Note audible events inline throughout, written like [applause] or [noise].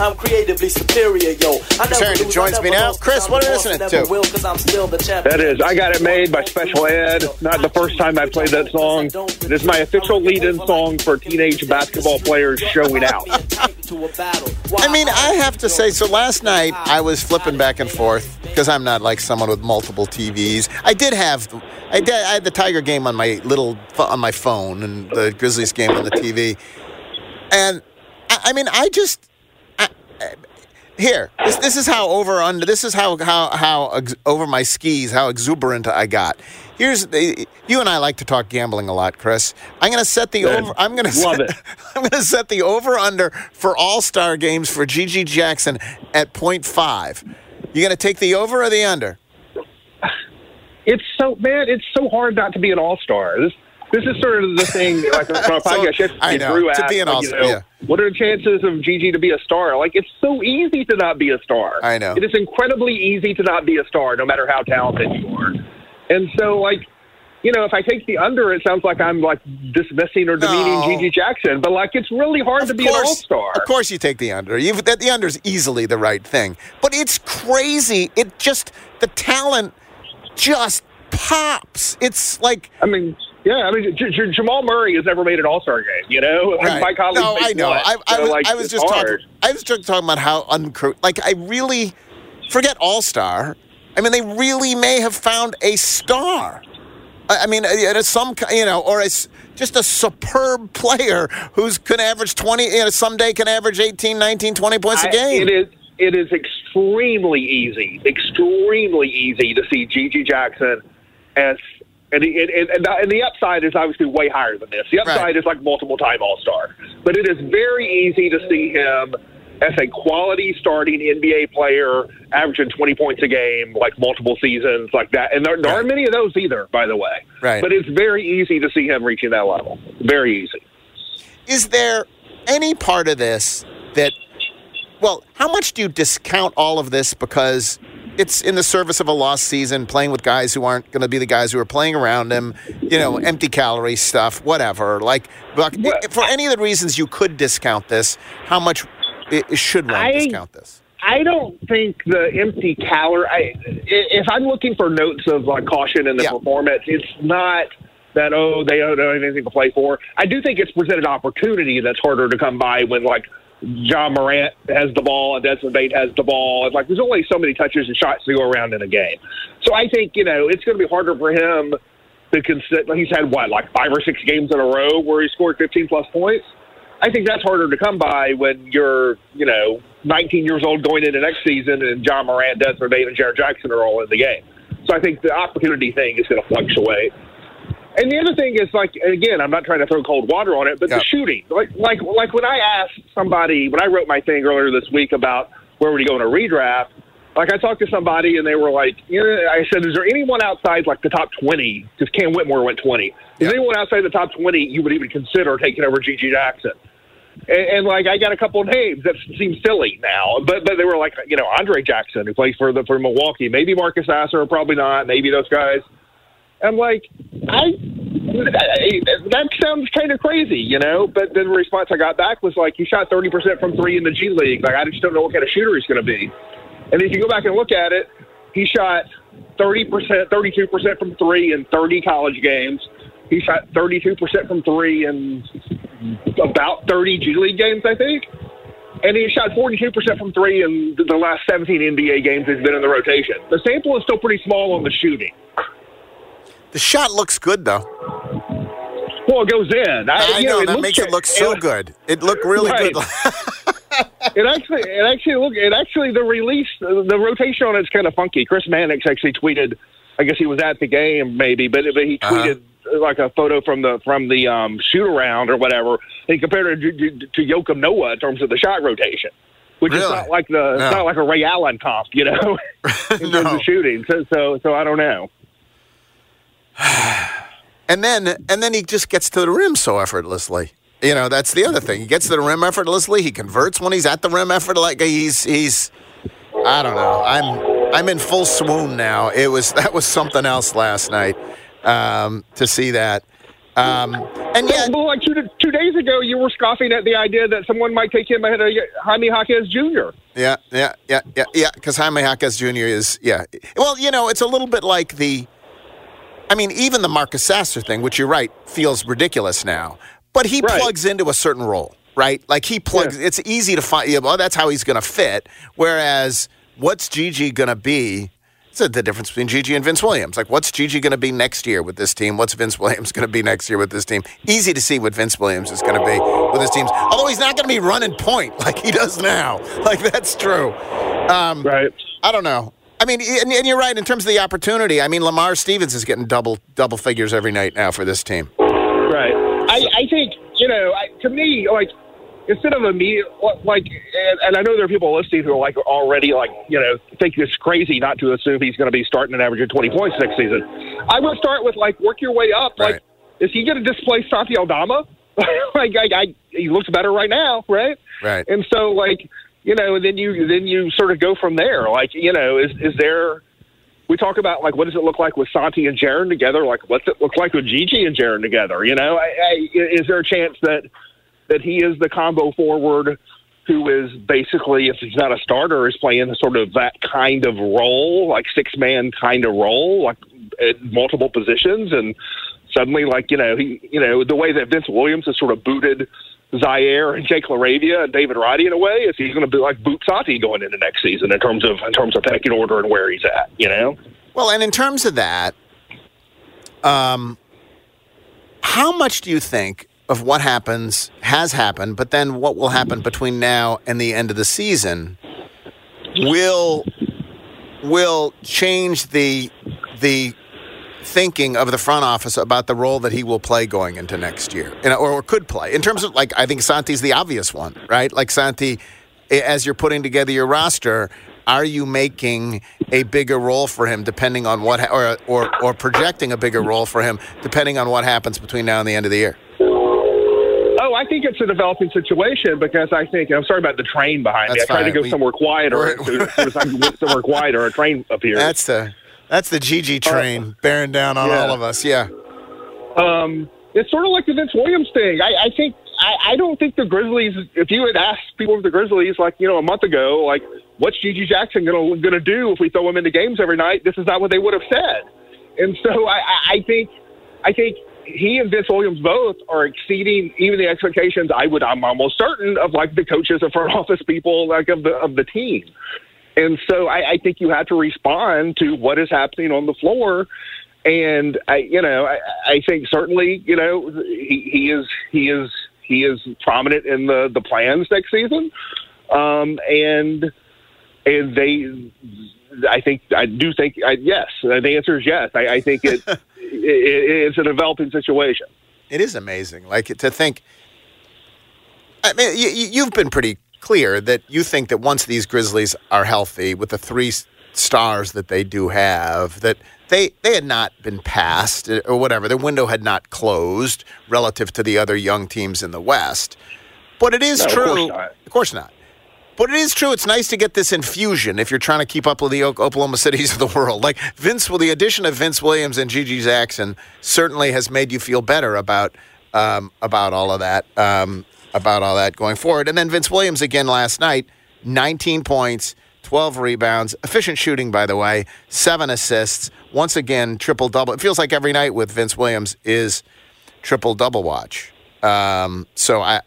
I'm creatively superior, yo. I Chris Herrington joins me now. Chris, what are you listening to? Will, I'm still the That is, I Got It Made by Special Ed. Not the first time I played that song. It is my official lead-in song for teenage basketball players showing out. I mean, I have to say, so last night I was flipping back and forth because I'm not like someone with multiple TVs. I did have, I did, I had the Tiger game on my little on my phone and the Grizzlies game on the TV, and I, I mean, I just. Here, this, this is how over under. This is how how how ex, over my skis. How exuberant I got. Here's the, you and I like to talk gambling a lot, Chris. I'm going to set the Good. over. I'm going to Love set, it. [laughs] I'm going to set the over under for All Star games for GG Jackson at 0.5. You going to take the over or the under? It's so man, it's so hard not to be an all-star. This this is sort of the thing. Like from a [laughs] podcast yesterday, I know, Drew to asked, be an like, you know, yeah. What are the chances of GG to be a star? Like it's so easy to not be a star. I know. it is incredibly easy to not be a star, no matter how talented you are. And so, like, you know, if I take the under, it sounds like I'm like dismissing or demeaning No. GG Jackson. But like, it's really hard to be an all-star. Of course, you take the under. You've, that the under is easily the right thing, but it's crazy. It just the talent just pops. It's like I mean, yeah, I mean, J- J- Jamal Murray has never made an All-Star game. You know, Like, Right. my colleagues No, I know. one. I, I So, was, like, I was just hard. talking. I was just talking about how uncru. Like I really forget All Star. I mean, they really may have found a star. I I mean, some you know, or a just a superb player who's can average twenty. You know, someday can average 18, 19, 20 points a game. It is. It is extremely easy, extremely easy to see GG Jackson as, and, the- and, and, and, the, and the upside is obviously way higher than this. The upside Right. is like multiple time All Star, but it is very easy to see him as a quality starting NBA player, averaging 20 points a game, like multiple seasons, like that. And there, there aren't many of those either, by the way. Right. But it's very easy to see him reaching that level. Very easy. is there any part of this that well how much do you discount all of this because it's in the service of a lost season playing with guys who aren't going to be the guys who are playing around him you know empty calorie stuff whatever like for any of the reasons you could discount this how much should one I- discount this I don't think the empty calorie. I, if I'm looking for notes of like caution in the Yeah. performance, it's not that oh they don't have anything to play for. I do think it's presented opportunity that's harder to come by when like Ja Morant has the ball and Desmond Bane has the ball. It's like there's only so many touches and shots to go around in a game. So I think you know it's going to be harder for him to consider. He's had what like five or six games in a row where he scored 15 plus points. I think that's harder to come by when you're, you know, 19 years old going into next season and Ja Morant, Desmond Bane, and Jaren Jackson are all in the game. So I think the opportunity thing is going to fluctuate. And the other thing is like again, I'm not trying to throw cold water on it, but Yeah. the shooting. Like like like when I asked somebody when I wrote my thing earlier this week about where would he go in a redraft, like I talked to somebody and they were like, you know, I said, is there anyone outside like the top 20? Because Cam Whitmore went 20. Is Yeah. anyone outside the top 20 you would even consider taking over GG Jackson? And, and like I got a couple of names that seem silly now, but but they were like you know Andre Jackson who plays for the for Milwaukee, maybe Marcus Sasser, probably not, maybe those guys. I'm like I that sounds kind of crazy, you know. But then the response I got back was like he shot 30 percent from three in the G League. Like I just don't know what kind of shooter he's going to be. And if you go back and look at it, he shot 30 percent, 32 percent from three in 30 college games. He shot 32 percent from three in about 30 G League games, I think. And he shot 42% from three in the last 17 NBA games he's been in the rotation. The sample is still pretty small on the shooting. The shot looks good though Well, it goes in. i you know it that makes it look so good it looked really Right. good It actually, it actually look, it actually the release, the rotation on it's kind of funky. Chris Mannix actually tweeted. I guess he was at the game, maybe, but but he Uh-huh. tweeted like a photo from the from the um, shoot around or whatever. He compared it to, to, to Joakim Noah in terms of the shot rotation, which is not like the it's No. not like a Ray Allen comp, you know, [laughs] in terms of [laughs] shooting. So so so I don't know. [sighs] And then and then he just gets to the rim so effortlessly. You know, that's the other thing. He gets to the rim effortlessly. He converts when he's at the rim effort like he's he's I don't know. I'm I'm in full swoon now. It was that was something else last night um, to see that. Um, and yet, well, like two, two days ago, you were scoffing at the idea that someone might take him ahead of Jaime Jaquez Jr. Yeah, yeah, yeah, yeah, yeah. Because Jaime Jaquez Jr. is, yeah. Well, you know, it's a little bit like the. I mean, even the Marcus Sasser thing, which you're right, feels ridiculous now. But he right. plugs into a certain role, right? Like he plugs. Yeah. It's easy to find. Yeah, well, that's how he's going to fit. Whereas, what's GG going to be it's the difference between GG and Vince Williams. Like, what's GG going to be next year with this team? What's Vince Williams [laughs] going to be next year with this team? Easy to see what Vince Williams is going to be with his teams. Although he's not going to be running point [laughs] like he does now. Like, that's true. Um, right. I don't know. I mean, and, and, you're right in terms of the opportunity. I mean, Lamar Stevens is getting double double figures every night now for this team. Right. I, I think you know, I, to me, like instead of immediate, like, and, and I know there are people listening who are like already like, you know, think it's crazy not to assume he's going to be starting an average of 20 points next season. I would start with like work your way up. Right. Like, is he going to displace Santi Aldama? [laughs] like, I, I, he looks better right now, right? Right. And so, like, you know, and then you then you sort of go from there. Like, you know, is is there? We talk about like what does it look like with Santi and Jaren together? Like, what's it look like with GG and Jaren together? You know, I, I, is there a chance that that he is the combo forward who is basically, if he's not a starter, is playing sort of that kind of role, like six man kind of role, like at multiple positions. And suddenly, like, you know, he, you know, the way that Vince Williams has sort of booted Ziaire and Jake LaRavia and David Roddy in a way, is he going to be like Boot Santi going into next season in terms of, in terms of pecking order and where he's at, you know? Well, and in terms of that, um, how much do you think of what happens has happened, but then what will happen between now and the end of the season will will change the the thinking of the front office about the role that he will play going into next year, or, or could play. In terms of like, I think Santi's the obvious one, right? Like Santi, as you're putting together your roster, are you making a bigger role for him depending on what, or or or projecting a bigger role for him depending on what happens between now and the end of the year? Oh, I think it's a developing situation because I think I'm sorry about the train behind that's me. I tried to go we, somewhere quieter. as soon as I went somewhere [laughs] quieter, a train appears. That's the that's the GG uh, train uh, bearing down on yeah. all of us. Yeah. Um, it's sort of like the Vince Williams thing. I, I think I, I don't think the Grizzlies. If you had asked people of the Grizzlies, like you know, a month ago, like what's GG Jackson gonna gonna do if we throw him into games every night? This is not what they would have said. And so I, I think I think he and Vince Williams both are exceeding even the expectations. I would, I'm almost certain of like the coaches and front office people like of the of the team. And so I, I think you have to respond to what is happening on the floor. And I, you know, I, I think certainly, you know, he, he is he is he is prominent in the the plans next season. Um, and and they I think I do think I, yes. The answer is yes. I, I think it, [laughs] it, it's a developing situation. It is amazing, like to think. I mean, you, you've been pretty clear that you think that once these Grizzlies are healthy, with the three stars that they do have, that they they had not been passed or whatever. Their window had not closed relative to the other young teams in the West. But it is no, true. Of course, of course not. But it is true. It's nice to get this infusion if you're trying to keep up with the Oklahoma cities [laughs] of the world. Like Vince, well, the addition of Vince Williams and GG Jackson certainly has made you feel better about um, about all of that, um, about all that going forward. And then Vince Williams again last night, 19 points, 12 rebounds, efficient shooting, by the way, seven assists. Once again, triple double. It feels like every night with Vince Williams is triple double watch. Um, so I,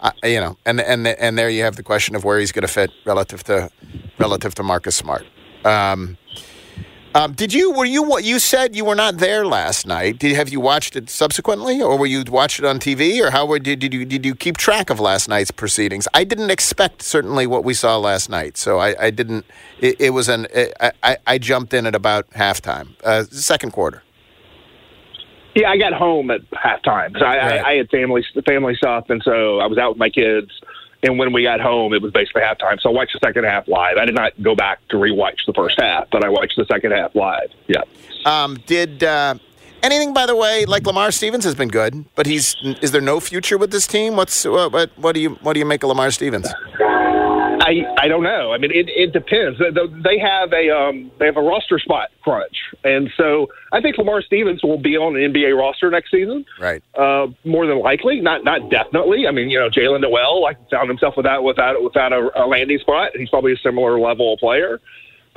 I, you know, and and and there you have the question of where he's going to fit relative to relative to Marcus Smart. Um, um, did you were you what you said you were not there last night? Did have you watched it subsequently, or were you watched it on TV, or how were, did did you did you keep track of last night's proceedings? I didn't expect certainly what we saw last night, so I, I didn't. It, it was an it, I, I jumped in at about halftime, uh, second quarter. Yeah, I got home at halftime. So I, right. I, I had family family stuff, and so I was out with my kids. And when we got home, it was basically halftime. So I watched the second half live. I did not go back to rewatch the first half, but I watched the second half live. Yeah. Um, did uh, anything, by the way, like Lamar Stevens has been good, but he's is there no future with this team? What's what what, what do you what do you make of Lamar Stevens? I I don't know. I mean, it, it depends. They have a um, they have a roster spot crunch, and so I think Lamar Stevens will be on an NBA roster next season. Right. Uh, more than likely, not not definitely. I mean, you know, Jaylen Nowell like found himself without without without a, a landing spot. He's probably a similar level of player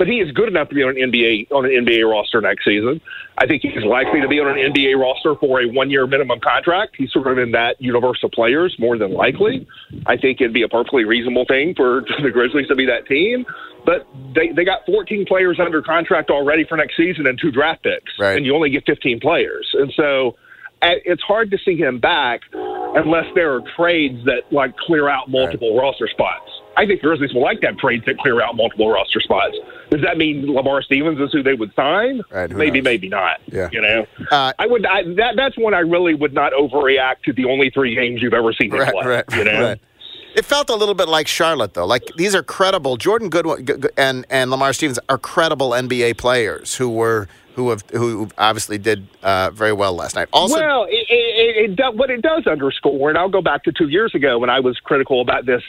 but he is good enough to be on an NBA on an NBA roster next season. I think he's likely to be on an NBA roster for a one year minimum contract. He's sort of in that universe of players more than likely. I think it'd be a perfectly reasonable thing for [laughs] the Grizzlies to be that team. But they they got 14 players under contract already for next season and two draft picks, right. and you only get 15 players, and so it's hard to see him back unless there are trades that like clear out multiple right. roster spots. I think the Grizzlies will like that trade to clear out multiple roster spots. Does that mean Lamar Stevens is who they would sign? Right, maybe, knows? maybe not. Yeah. You know, uh, I would. I, that that's when I really would not overreact to the only three games you've ever seen him right, play. Right, you know. Right. It felt a little bit like Charlotte, though. Like these are credible. Jordan Goodwin and and Lamar Stevens are credible NBA players who were who have who obviously did uh, very well last night. Also, well, it, it, it, what it does underscore, and I'll go back to two years ago when I was critical about this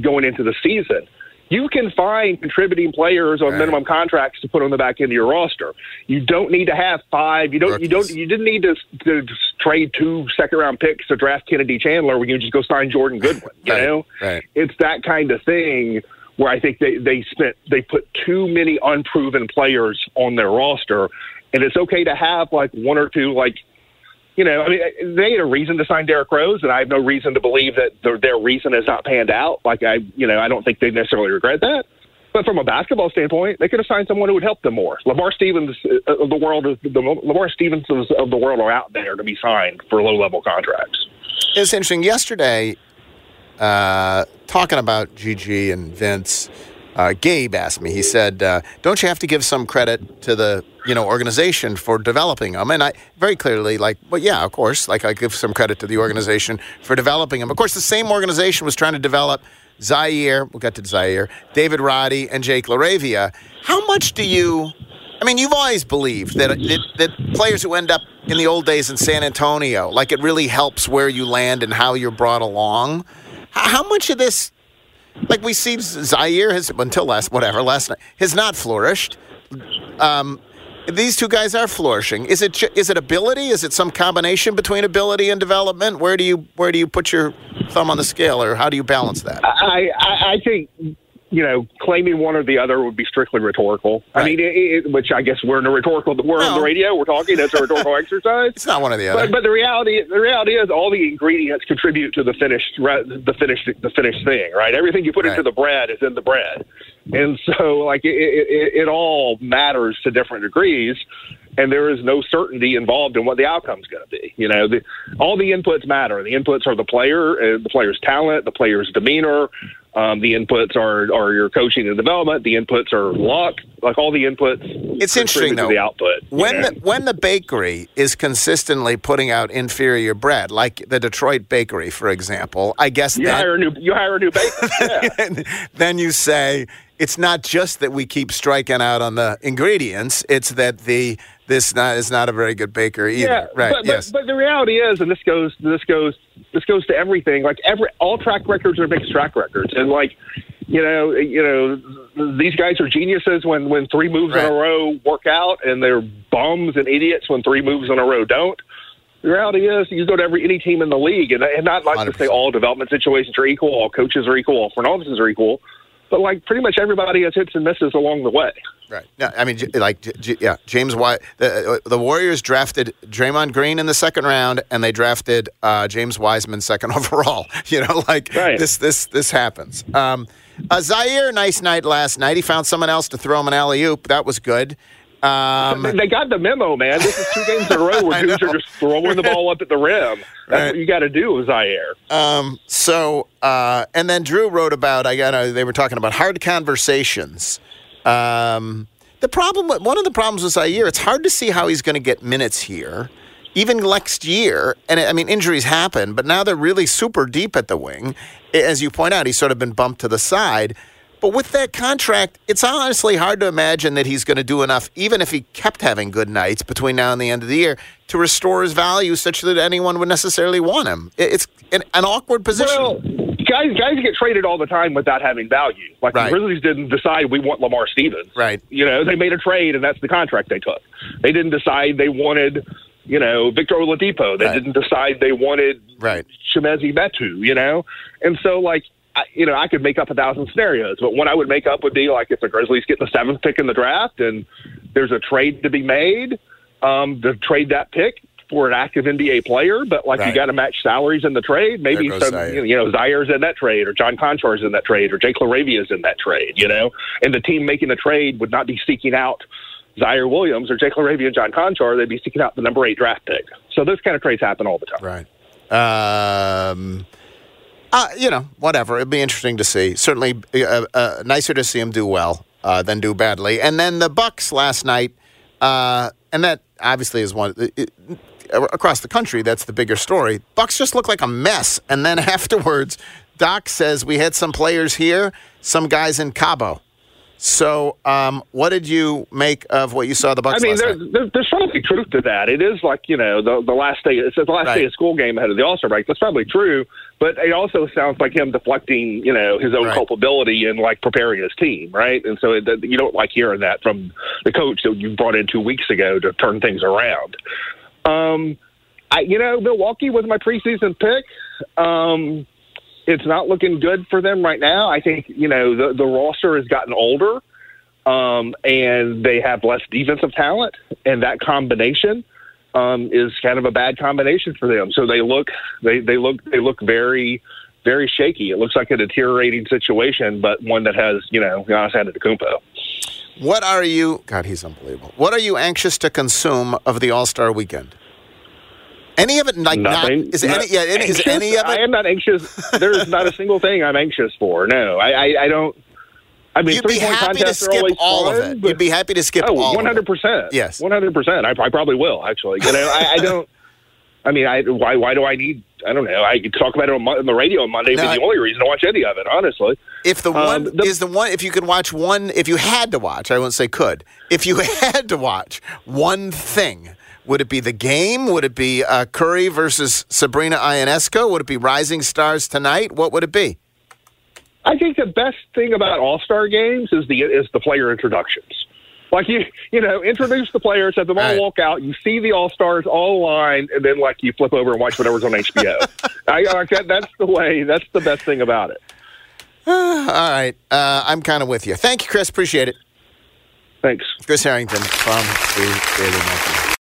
going into the season you can find contributing players on right. minimum contracts to put on the back end of your roster. You don't need to have five. You don't. Rookies. You don't. You didn't need to, to trade two second round picks to draft Kennedy Chandler when you just go sign Jordan Goodwin. You [laughs] right. know, right. it's that kind of thing where I think they they spent they put too many unproven players on their roster, and it's okay to have like one or two like you know, I mean, they had a reason to sign Derrick Rose, and I have no reason to believe that their, their reason has not panned out. Like I, you know, I don't think they necessarily regret that. But from a basketball standpoint, they could have signed someone who would help them more. Lamar Stevens uh, of the world, the Lamar Stevens of the world are out there to be signed for low level contracts. It's interesting. Yesterday, uh, talking about GG and Vince, uh, Gabe asked me. He said, uh, "Don't you have to give some credit to the you know organization for developing them?" And I very clearly like, well, yeah, of course. Like I give some credit to the organization for developing them. Of course, the same organization was trying to develop Ziaire. We'll get to Ziaire, David Roddy, and Jake LaRavia. How much do you? I mean, you've always believed that, that that players who end up in the old days in San Antonio, like it really helps where you land and how you're brought along. How much of this like we see Ziaire has until last whatever last night has not flourished. Um, these two guys are flourishing. Is it is it ability? Is it some combination between ability and development? Where do you where do you put your thumb on the scale, or how do you balance that? I I, I think you know, claiming one or the other would be strictly rhetorical. Right. I mean, it, it, which I guess we're in a rhetorical. We're no. on the radio. We're talking. It's a rhetorical [laughs] exercise. It's not one or the other. But, but, the reality, the reality is, all the ingredients contribute to the finished, the finished, the finished thing. Right. Everything you put right. into the bread is in the bread, and so like it, it, it all matters to different degrees and there is no certainty involved in what the outcome is going to be. You know, the, all the inputs matter. The inputs are the player, uh, the player's talent, the player's demeanor, um, the inputs are, are your coaching and development. The inputs are luck. Like all the inputs. It's interesting though. The output. When the, when the bakery is consistently putting out inferior bread, like the Detroit bakery, for example, I guess you then, hire a new you hire a new baker. [laughs] Yeah. then you say it's not just that we keep striking out on the ingredients; it's that the this not, is not a very good baker either. Yeah, right? But, yes. But, but the reality is, and this goes this goes this goes to everything. Like every all track records are mixed track records, and like you know you know these guys are geniuses when when three moves right. in a row work out, and they're bums and idiots when three moves in a row don't. The reality is, you go to every any team in the league, and, and not like 100%. to say all development situations are equal, all coaches are equal, all front offices are equal but like pretty much everybody has hits and misses along the way. Right. Yeah. I mean, like, yeah, James White. The, uh, the Warriors drafted Draymond Green in the second round, and they drafted uh, James Wiseman second [laughs] overall. You know, like right. this, this, this happens. Um, uh, Ziaire, nice night last night. He found someone else to throw him an alley oop. That was good. Um, they got the memo, man. This is two [laughs] games in a row where dudes are just throwing the ball up at the rim. That's right. what you got to do with Ziaire. Um, so, uh, and then Drew wrote about. I got. They were talking about hard conversations. Um, the problem, one of the problems with Ziaire, it's hard to see how he's going to get minutes here, even next year. And I mean, injuries happen, but now they're really super deep at the wing. As you point out, he's sort of been bumped to the side. But with that contract, it's honestly hard to imagine that he's going to do enough, even if he kept having good nights between now and the end of the year, to restore his value such that anyone would necessarily want him. It's an, an awkward position. Well, guys guys get traded all the time without having value. Like Right. the Grizzlies didn't decide we want Lamar Stevens. Right. You know, they made a trade and that's the contract they took. They didn't decide they wanted, you know, Victor Oladipo. They Right. didn't decide they wanted Right. Chimezie Metu, you know? And so, like, I, you know, I could make up a thousand scenarios, but one I would make up would be like if the Grizzlies get the seventh pick in the draft and there's a trade to be made, um, to trade that pick for an active NBA player, but like you got to match salaries in the trade. Maybe some, Ziaire. you know, Ziaire's in that trade, or John Konchar's in that trade, or Jake LaRavia's in that trade, you know? And the team making the trade would not be seeking out Ziaire Williams or Jake LaRavia and John Konchar. They'd be seeking out the number eight draft pick. So those kind of trades happen all the time. Right. Um, uh, you know, whatever. It'd be interesting to see. Certainly, uh, uh, nicer to see him do well uh, than do badly. And then the Bucks last night, uh, and that obviously is one it, across the country. That's the bigger story. Bucks just look like a mess. And then [laughs] afterwards, Doc says we had some players here, some guys in Cabo. So, um, what did you make of what you saw the Bucks I mean, there's, night? there's, probably truth to that. It is like you know the the last day. It's the last Right. day of school game ahead of the All Star break. That's probably true, but it also sounds like him deflecting you know his own Right. culpability and like preparing his team, right? And so it, you don't like hearing that from the coach that you brought in two weeks ago to turn things around. Um, I you know Milwaukee was my preseason pick. Um, it's not looking good for them right now. I think you know the the roster has gotten older, um, and they have less defensive talent, and that combination um, is kind of a bad combination for them. So they look they they look they look very very shaky. It looks like a deteriorating situation, but one that has you know Giannis Antetokounmpo. What are you? God, he's unbelievable. What are you anxious to consume of the All Star Weekend? Any of it? Like Nothing. not? Is Not any? Yeah, any, is any of it? I am not anxious. There's not a single thing I'm anxious for. No, I I, I don't. I mean, You'd be happy to skip all of fun, it. but- You'd be happy to skip Oh, all one hundred of it. percent. Yes. one hundred percent. I I probably will actually. You know, I, I don't. I mean, I why why do I need? I don't know. I could talk about it on, on the radio on Monday. No, but the only reason to watch any of it, honestly. If the Um, one the- is the one, if you could watch one, if you had to watch, I won't say could. If you [laughs] had to watch one thing, would it be the game? Would it be uh, Curry versus Sabrina Ionescu? Would it be Rising Stars tonight? What would it be? I think the best thing about All Star games is the is the player introductions. Like you, you know, introduce the players, have them all Right. walk out. You see the All Stars all aligned, and then like you flip over and watch whatever's on HBO. [laughs] I like that. That's the way. That's the best thing about it. [sighs] All right, uh, I'm kind of with you. Thank you, Chris. Appreciate it. Thanks. Chris Herrington from the Daily Memphian.